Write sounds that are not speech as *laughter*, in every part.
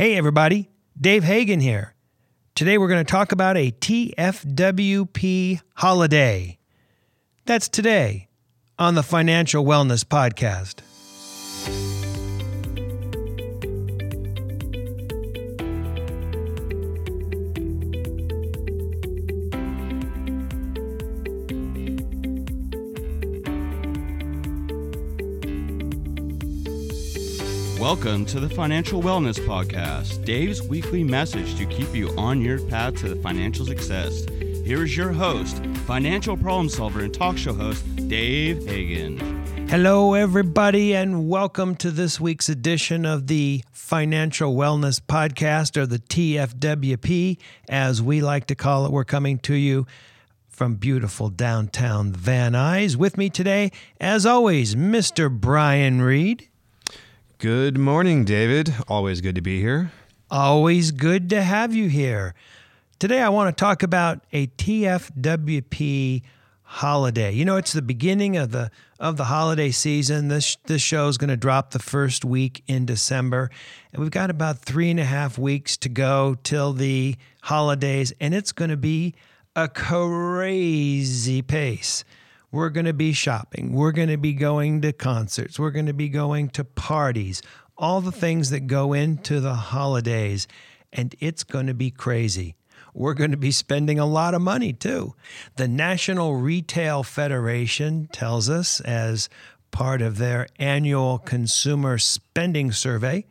Hey, everybody, Dave Hagan here. Today we're going to talk about a TFWP holiday. That's today on the Financial Wellness Podcast. Welcome to the Financial Wellness Podcast, Dave's weekly message to keep you on your path to financial success. Here is your host, financial problem solver and talk show host, Dave Hagan. Hello, everybody, and welcome to this week's edition of the Financial Wellness Podcast, or the TFWP, as we like to call it. We're coming to you from beautiful downtown Van Nuys. With me today, as always, Mr. Brian Reed. Good morning, David. Always good to be here. Always good to have you here. Today, I want to talk about a TFWP holiday. You know, it's the beginning of the of the holiday season. This this show is going to drop the first week in December, and we've got about three and a half weeks to go till the holidays, and it's going to be a crazy pace. We're going to be shopping. We're going to be going to concerts. We're going to be going to parties, all the things that go into the holidays. And it's going to be crazy. We're going to be spending a lot of money too. The National Retail Federation tells us, as part of their annual consumer spending survey,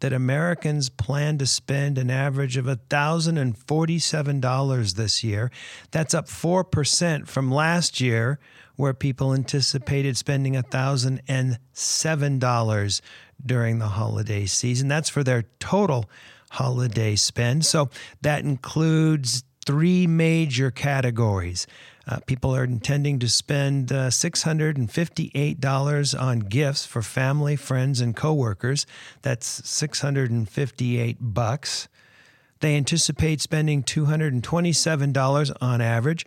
that Americans plan to spend an average of $1,047 this year. That's up 4% from last year, where people anticipated spending $1,007 during the holiday season. That's for their total holiday spend. So that includes three major categories. Uh, people are intending to spend uh, $658 on gifts for family, friends, and coworkers. That's 658 bucks. They anticipate spending $227 on average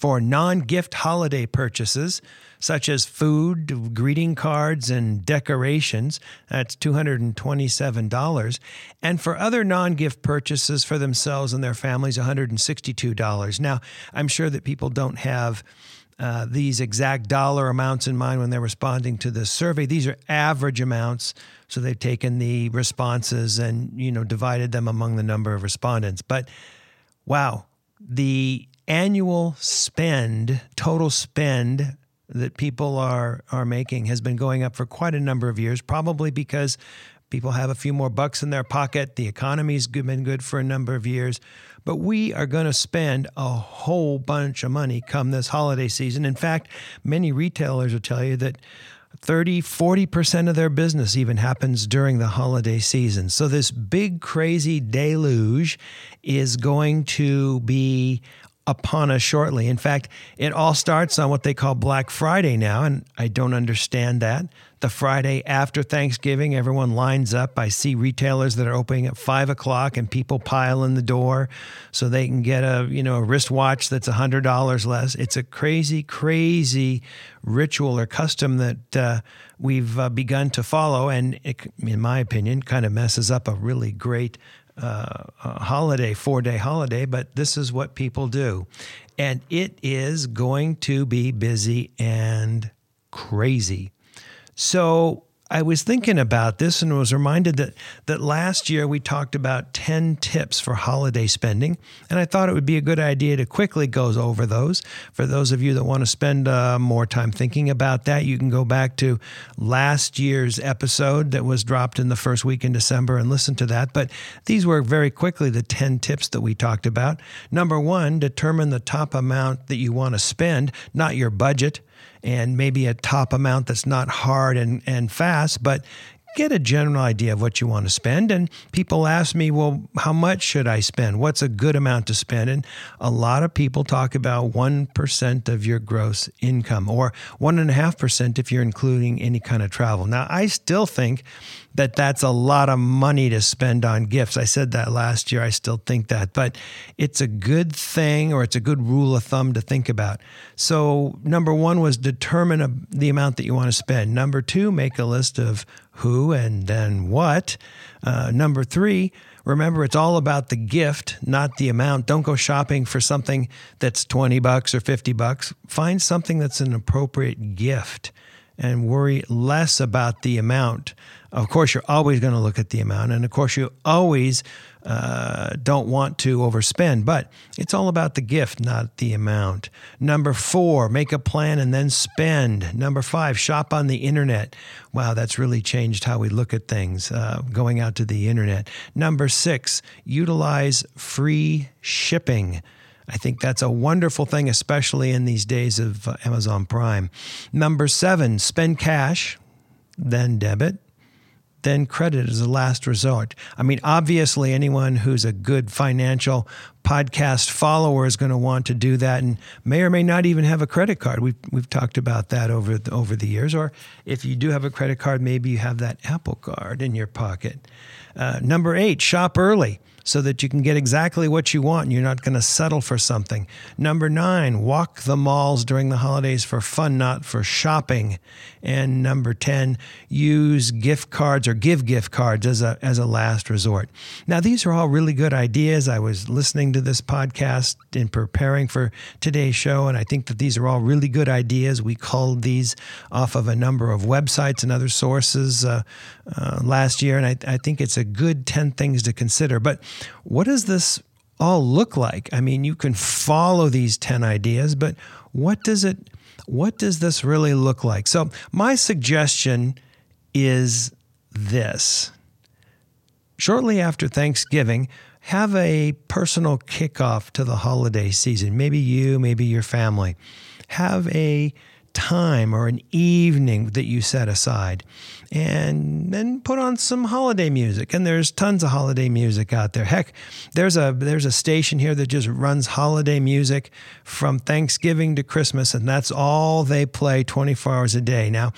for non gift holiday purchases, such as food, greeting cards, and decorations. That's $227. And for other non gift purchases for themselves and their families, $162. Now, I'm sure that people don't have. Uh, these exact dollar amounts in mind when they're responding to this survey. These are average amounts, so they've taken the responses and you know divided them among the number of respondents. But wow, the annual spend, total spend that people are are making has been going up for quite a number of years, probably because people have a few more bucks in their pocket. The economy's been good for a number of years, but we are going to spend a whole bunch of money come this holiday season. In fact, many retailers will tell you that 30, 40% of their business even happens during the holiday season. So, this big, crazy deluge is going to be upon us shortly. In fact, it all starts on what they call Black Friday now, and I don't understand that. The Friday after Thanksgiving, everyone lines up. I see retailers that are opening at five o'clock, and people pile in the door so they can get a you know a wristwatch that's a hundred dollars less. It's a crazy, crazy ritual or custom that uh, we've uh, begun to follow, and it, in my opinion, kind of messes up a really great uh, holiday, four day holiday, but this is what people do. And it is going to be busy and crazy. So I was thinking about this and was reminded that that last year we talked about 10 tips for holiday spending, and I thought it would be a good idea to quickly go over those. For those of you that want to spend uh, more time thinking about that, you can go back to last year's episode that was dropped in the first week in December and listen to that. But these were very quickly the 10 tips that we talked about. Number one, determine the top amount that you want to spend, not your budget and maybe a top amount that's not hard and, and fast, but get a general idea of what you want to spend. And people ask me, well, how much should I spend? What's a good amount to spend? And a lot of people talk about 1% of your gross income or 1.5% if you're including any kind of travel. Now, I still think that that's a lot of money to spend on gifts. I said that last year. I still think that, but it's a good thing or it's a good rule of thumb to think about. So, number one was determine a, the amount that you want to spend. Number two, make a list of who and then what. Uh, number three, remember it's all about the gift, not the amount. Don't go shopping for something that's 20 bucks or 50 bucks. Find something that's an appropriate gift and worry less about the amount. Of course, you're always going to look at the amount, and of course, you always uh, don't want to overspend, but it's all about the gift, not the amount. Number four, make a plan and then spend. Number five, shop on the internet. Wow, that's really changed how we look at things, uh, going out to the internet. Number six, utilize free shipping. I think that's a wonderful thing, especially in these days of uh, Amazon Prime. Number seven, spend cash, then debit then credit as a last resort. I mean, obviously, anyone who's a good financial podcast follower is going to want to do that and may or may not even have a credit card. We've, we've talked about that over the, over the years. Or if you do have a credit card, maybe you have that Apple card in your pocket. Uh, number eight, shop early so that you can get exactly what you want and you're not going to settle for something. Number nine, walk the malls during the holidays for fun, not for shopping. And number 10, use gift cards or give gift cards as a, as a last resort. Now, these are all really good ideas. I was listening to this podcast in preparing for today's show, and I think that these are all really good ideas. We culled these off of a number of websites and other sources uh, uh, last year, and I, I think it's a good 10 things to consider. But what does this all look like? I mean, you can follow these 10 ideas, but what does it what does this really look like? So, my suggestion is this. Shortly after Thanksgiving, have a personal kickoff to the holiday season. Maybe you, maybe your family. Have a time or an evening that you set aside and then put on some holiday music. And there's tons of holiday music out there. Heck there's a there's a station here that just runs holiday music from Thanksgiving to Christmas and that's all they play 24 hours a day. Now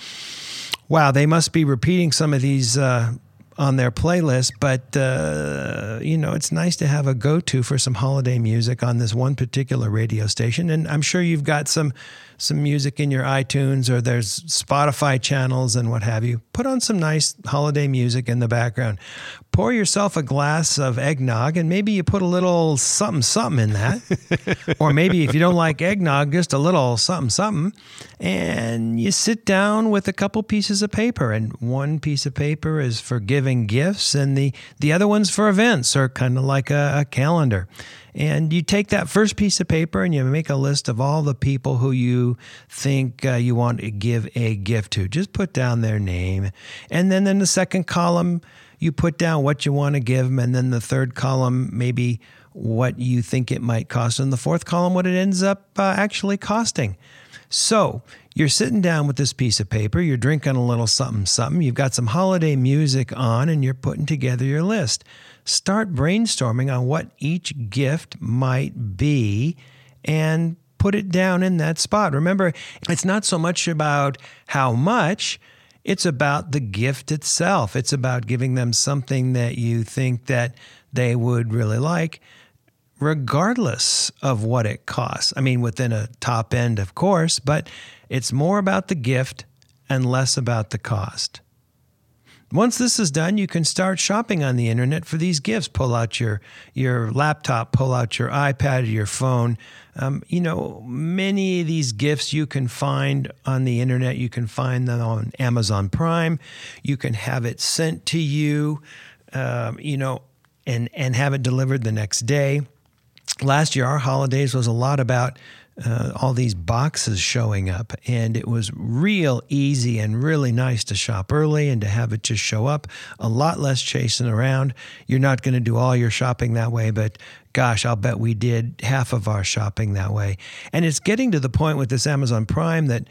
wow they must be repeating some of these uh, on their playlist, but uh, you know it's nice to have a go-to for some holiday music on this one particular radio station. And I'm sure you've got some some music in your iTunes or there's Spotify channels and what have you. Put on some nice holiday music in the background. Pour yourself a glass of eggnog and maybe you put a little something something in that. *laughs* or maybe if you don't like eggnog, just a little something something. And you sit down with a couple pieces of paper and one piece of paper is for giving gifts and the the other one's for events or kind of like a, a calendar. And you take that first piece of paper and you make a list of all the people who you think uh, you want to give a gift to. Just put down their name. And then in the second column, you put down what you want to give them. And then the third column, maybe what you think it might cost. And the fourth column, what it ends up uh, actually costing. So you're sitting down with this piece of paper, you're drinking a little something, something, you've got some holiday music on, and you're putting together your list start brainstorming on what each gift might be and put it down in that spot. Remember, it's not so much about how much, it's about the gift itself. It's about giving them something that you think that they would really like regardless of what it costs. I mean, within a top end, of course, but it's more about the gift and less about the cost. Once this is done, you can start shopping on the internet for these gifts. Pull out your your laptop, pull out your iPad or your phone. Um, you know, many of these gifts you can find on the internet. You can find them on Amazon Prime. You can have it sent to you. Um, you know, and and have it delivered the next day. Last year, our holidays was a lot about uh, all these boxes showing up. And it was real easy and really nice to shop early and to have it just show up. A lot less chasing around. You're not going to do all your shopping that way, but gosh, I'll bet we did half of our shopping that way. And it's getting to the point with this Amazon Prime that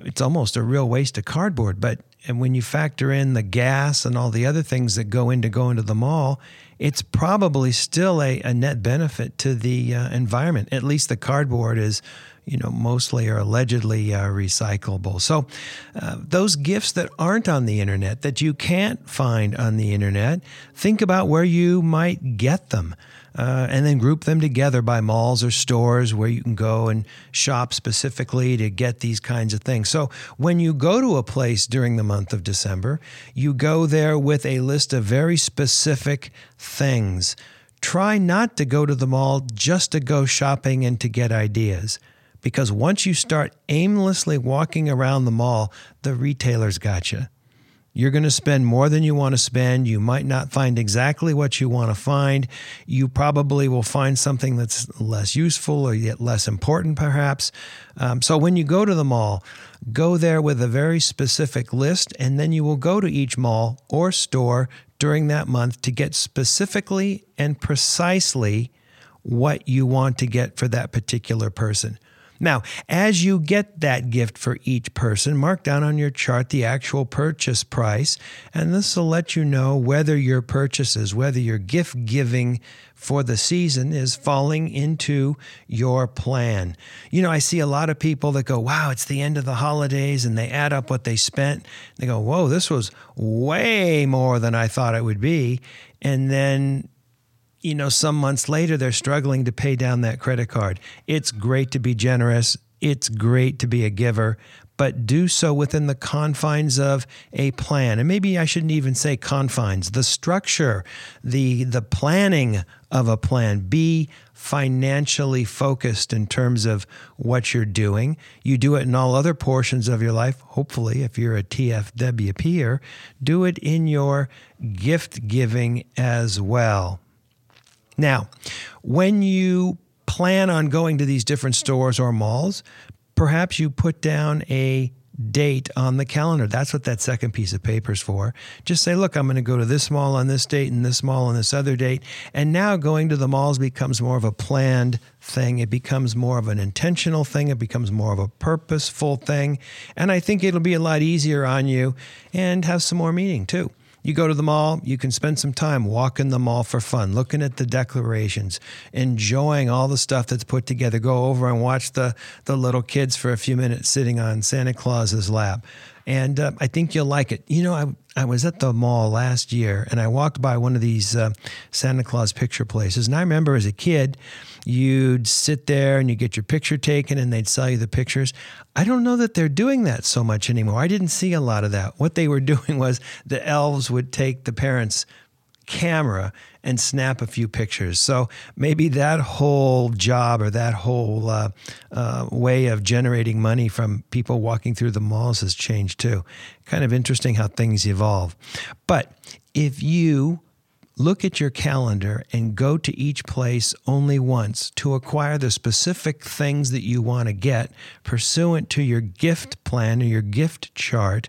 it's almost a real waste of cardboard. But and when you factor in the gas and all the other things that go into going to the mall, it's probably still a, a net benefit to the uh, environment. At least the cardboard is you know, mostly are allegedly uh, recyclable. So, uh, those gifts that aren't on the internet, that you can't find on the internet, think about where you might get them. Uh, and then group them together by malls or stores where you can go and shop specifically to get these kinds of things. So, when you go to a place during the month of December, you go there with a list of very specific things. Try not to go to the mall just to go shopping and to get ideas. Because once you start aimlessly walking around the mall, the retailers got you. You're going to spend more than you want to spend. You might not find exactly what you want to find. You probably will find something that's less useful or yet less important, perhaps. Um, so when you go to the mall, go there with a very specific list, and then you will go to each mall or store during that month to get specifically and precisely what you want to get for that particular person. Now, as you get that gift for each person, mark down on your chart the actual purchase price, and this will let you know whether your purchases, whether your gift giving for the season is falling into your plan. You know, I see a lot of people that go, wow, it's the end of the holidays, and they add up what they spent. They go, whoa, this was way more than I thought it would be. And then you know, some months later, they're struggling to pay down that credit card. It's great to be generous. It's great to be a giver, but do so within the confines of a plan. And maybe I shouldn't even say confines, the structure, the, the planning of a plan. Be financially focused in terms of what you're doing. You do it in all other portions of your life. Hopefully, if you're a TFW peer, do it in your gift giving as well. Now, when you plan on going to these different stores or malls, perhaps you put down a date on the calendar. That's what that second piece of paper is for. Just say, look, I'm going to go to this mall on this date and this mall on this other date. And now going to the malls becomes more of a planned thing. It becomes more of an intentional thing. It becomes more of a purposeful thing. And I think it'll be a lot easier on you and have some more meaning too. You go to the mall, you can spend some time walking the mall for fun, looking at the decorations, enjoying all the stuff that's put together. Go over and watch the, the little kids for a few minutes sitting on Santa Claus's lap. And uh, I think you'll like it. You know, I, I was at the mall last year and I walked by one of these uh, Santa Claus picture places. And I remember as a kid, you'd sit there and you get your picture taken and they'd sell you the pictures. I don't know that they're doing that so much anymore. I didn't see a lot of that. What they were *laughs* doing was the elves would take the parents' camera and snap a few pictures. So maybe that whole job or that whole uh, uh, way of generating money from people walking through the malls has changed too. Kind of interesting how things evolve. But if you look at your calendar and go to each place only once to acquire the specific things that you want to get pursuant to your gift plan or your gift chart,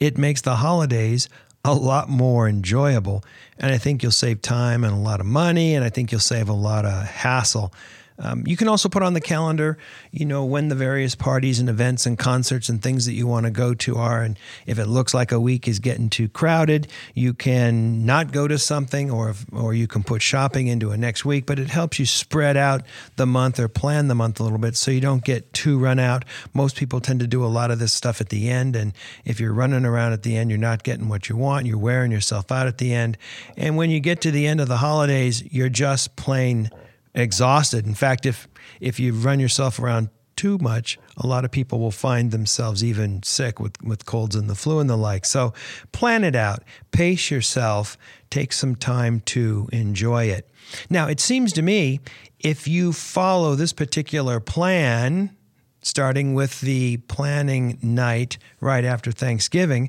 it makes the holidays a lot more enjoyable. And I think you'll save time and a lot of money, and I think you'll save a lot of hassle um, you can also put on the calendar, you know, when the various parties and events and concerts and things that you want to go to are. And if it looks like a week is getting too crowded, you can not go to something or, or you can put shopping into a next week, but it helps you spread out the month or plan the month a little bit so you don't get too run out. Most people tend to do a lot of this stuff at the end. And if you're running around at the end, you're not getting what you want, you're wearing yourself out at the end. And when you get to the end of the holidays, you're just plain exhausted. In fact, if if you run yourself around too much, a lot of people will find themselves even sick with, with colds and the flu and the like. So plan it out, pace yourself, take some time to enjoy it. Now, it seems to me if you follow this particular plan, starting with the planning night right after Thanksgiving,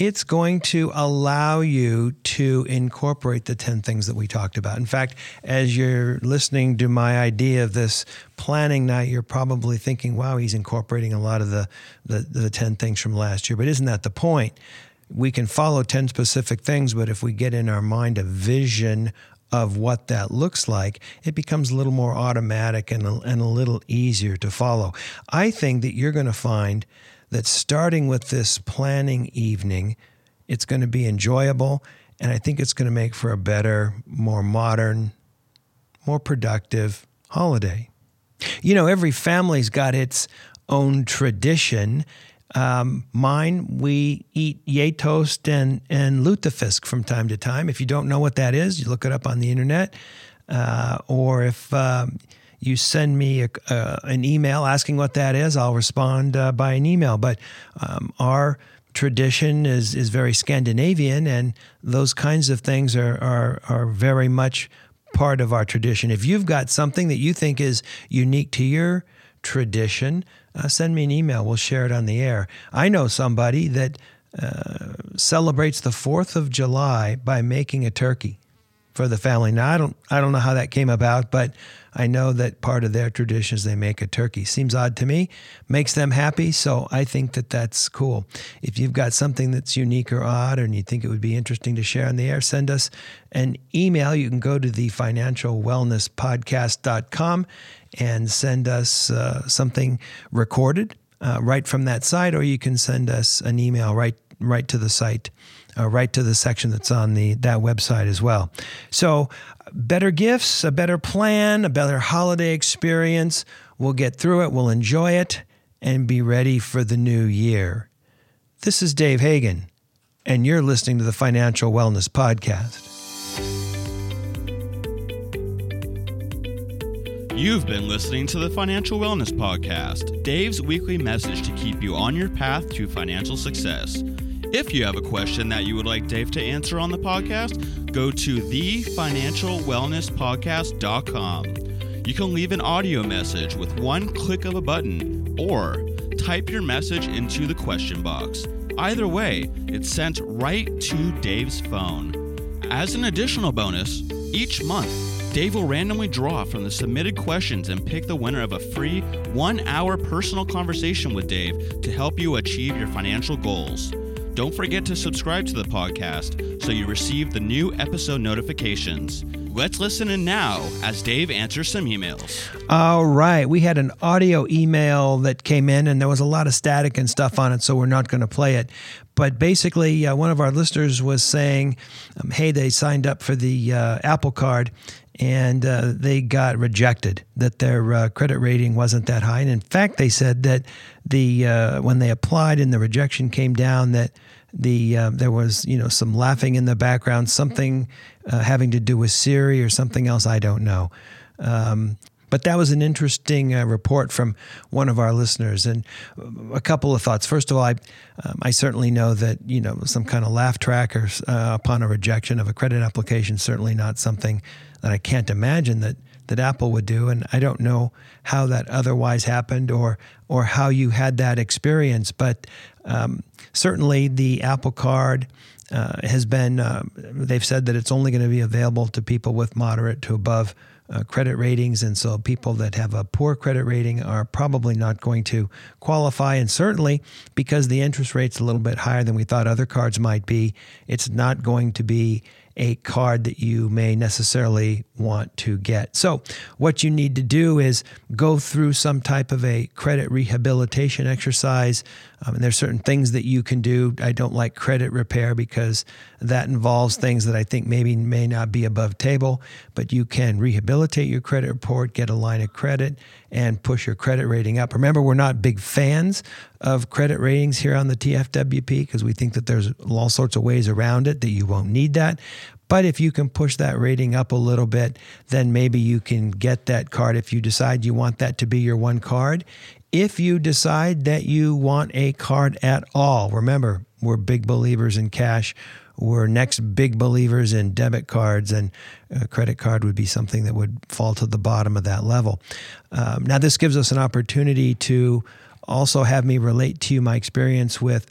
it's going to allow you to incorporate the 10 things that we talked about. In fact, as you're listening to my idea of this planning night, you're probably thinking, wow, he's incorporating a lot of the, the, the 10 things from last year. But isn't that the point? We can follow 10 specific things, but if we get in our mind a vision of what that looks like, it becomes a little more automatic and a, and a little easier to follow. I think that you're going to find that starting with this planning evening, it's going to be enjoyable. And I think it's going to make for a better, more modern, more productive holiday. You know, every family's got its own tradition. Um, mine, we eat gjetost and, and lutefisk from time to time. If you don't know what that is, you look it up on the internet. Uh, or if um, you send me a, uh, an email asking what that is, I'll respond uh, by an email. But um, our tradition is, is very Scandinavian, and those kinds of things are, are, are very much part of our tradition. If you've got something that you think is unique to your tradition, uh, send me an email. We'll share it on the air. I know somebody that uh, celebrates the 4th of July by making a turkey for the family. Now I don't I don't know how that came about, but I know that part of their tradition is they make a turkey. Seems odd to me, makes them happy, so I think that that's cool. If you've got something that's unique or odd, and you think it would be interesting to share on the air, send us an email. You can go to the financialwellnesspodcast.com and send us uh, something recorded uh, right from that site, or you can send us an email right right to the site uh, right to the section that's on the that website as well. So, better gifts, a better plan, a better holiday experience. We'll get through it, we'll enjoy it, and be ready for the new year. This is Dave Hagan, and you're listening to the Financial Wellness Podcast. You've been listening to the Financial Wellness Podcast, Dave's weekly message to keep you on your path to financial success. If you have a question that you would like Dave to answer on the podcast, go to thefinancialwellnesspodcast.com. You can leave an audio message with one click of a button or type your message into the question box. Either way, it's sent right to Dave's phone. As an additional bonus, each month, Dave will randomly draw from the submitted questions and pick the winner of a free one hour personal conversation with Dave to help you achieve your financial goals. Don't forget to subscribe to the podcast so you receive the new episode notifications. Let's listen in now as Dave answers some emails. All right. We had an audio email that came in, and there was a lot of static and stuff on it, so we're not going to play it. But basically, uh, one of our listeners was saying, um, hey, they signed up for the uh, Apple Card and uh, they got rejected that their uh, credit rating wasn't that high. And in fact they said that the uh, when they applied and the rejection came down that the uh, there was you know some laughing in the background something uh, having to do with Siri or something else I don't know. Um, but that was an interesting uh, report from one of our listeners, and a couple of thoughts. First of all, I, um, I certainly know that you know some kind of laugh track or upon a rejection of a credit application certainly not something that I can't imagine that that Apple would do, and I don't know how that otherwise happened or or how you had that experience. But um, certainly, the Apple Card uh, has been. Uh, they've said that it's only going to be available to people with moderate to above uh, credit ratings. And so people that have a poor credit rating are probably not going to qualify. And certainly because the interest rate's a little bit higher than we thought other cards might be, it's not going to be a card that you may necessarily want to get. So, what you need to do is go through some type of a credit rehabilitation exercise. Um, and there's certain things that you can do. I don't like credit repair because that involves things that I think maybe may not be above table, but you can rehabilitate your credit report, get a line of credit, and push your credit rating up. Remember, we're not big fans of credit ratings here on the TFWP because we think that there's all sorts of ways around it that you won't need that. But if you can push that rating up a little bit, then maybe you can get that card if you decide you want that to be your one card. If you decide that you want a card at all, remember, we're big believers in cash. We're next big believers in debit cards, and a credit card would be something that would fall to the bottom of that level. Um, now, this gives us an opportunity to also have me relate to you my experience with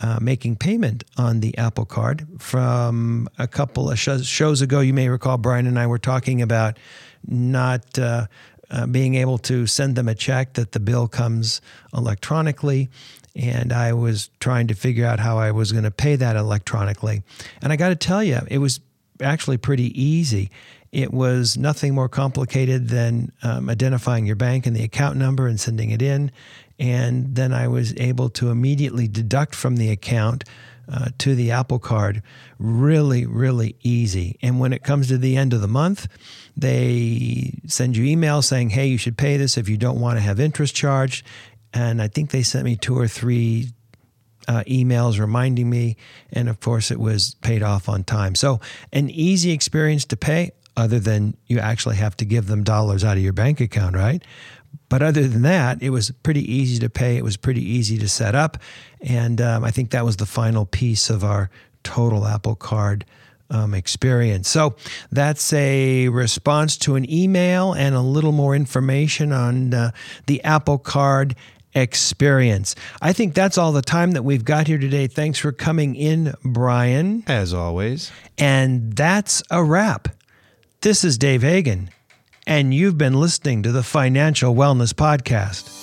uh, making payment on the Apple Card. From a couple of sh- shows ago, you may recall Brian and I were talking about not uh, uh, being able to send them a check that the bill comes electronically and I was trying to figure out how I was going to pay that electronically. And I got to tell you, it was actually pretty easy. It was nothing more complicated than um, identifying your bank and the account number and sending it in. And then I was able to immediately deduct from the account uh, to the Apple Card really, really easy. And when it comes to the end of the month, they send you emails saying, hey, you should pay this if you don't want to have interest charged. And I think they sent me two or three uh, emails reminding me. And of course, it was paid off on time. So, an easy experience to pay, other than you actually have to give them dollars out of your bank account, right? But other than that, it was pretty easy to pay. It was pretty easy to set up. And um, I think that was the final piece of our total Apple Card um, experience. So that's a response to an email and a little more information on uh, the Apple Card experience. I think that's all the time that we've got here today. Thanks for coming in, Brian. As always. And that's a wrap. This is Dave Hagan, and you've been listening to the Financial Wellness Podcast.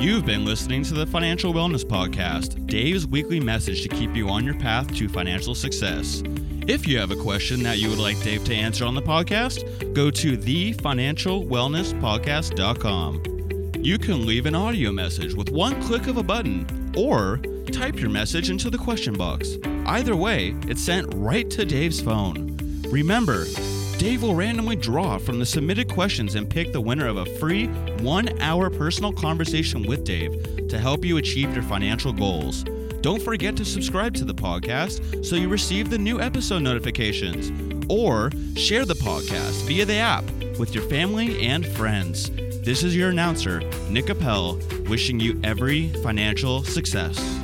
You've been listening to the Financial Wellness Podcast, Dave's weekly message to keep you on your path to financial success. If you have a question that you would like Dave to answer on the podcast, go to thefinancialwellnesspodcast.com. You can leave an audio message with one click of a button or type your message into the question box. Either way, it's sent right to Dave's phone. Remember, Dave will randomly draw from the submitted questions and pick the winner of a free one hour personal conversation with Dave to help you achieve your financial goals. Don't forget to subscribe to the podcast so you receive the new episode notifications. Or share the podcast via the app with your family and friends. This is your announcer, Nick Appel, wishing you every financial success.